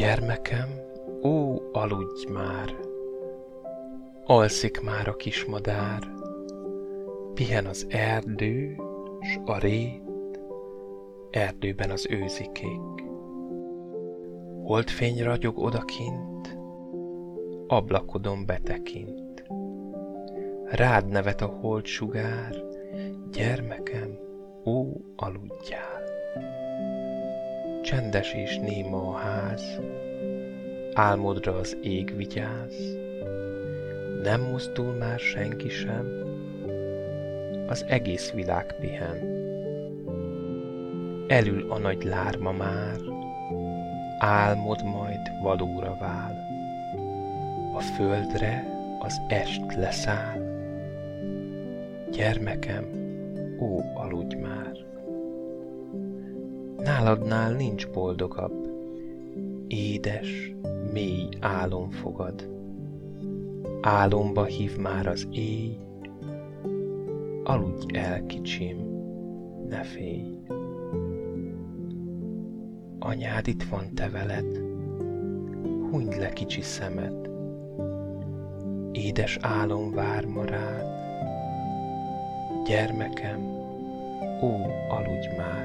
Gyermekem, ó, aludj már! Alszik már a kismadár, pihen az erdő, s a rét, erdőben az őzikék. Holdfény ragyog odakint, ablakodon betekint. Rád nevet a hold sugár, gyermekem, ó, aludjál. Csendes és néma a ház, álmodra az ég vigyáz, nem mozdul már senki sem, az egész világ pihen. Elül a nagy lárma már, álmod majd valóra vál. A földre az est leszáll. Gyermekem, ó, aludj már! Náladnál nincs boldogabb, édes, mély álom fogad. Álomba hív már az éj, aludj el, kicsim, ne félj. Anyád itt van te veled, hunyd le kicsi szemed, édes álom vár ma rád, gyermekem, ó, aludj már!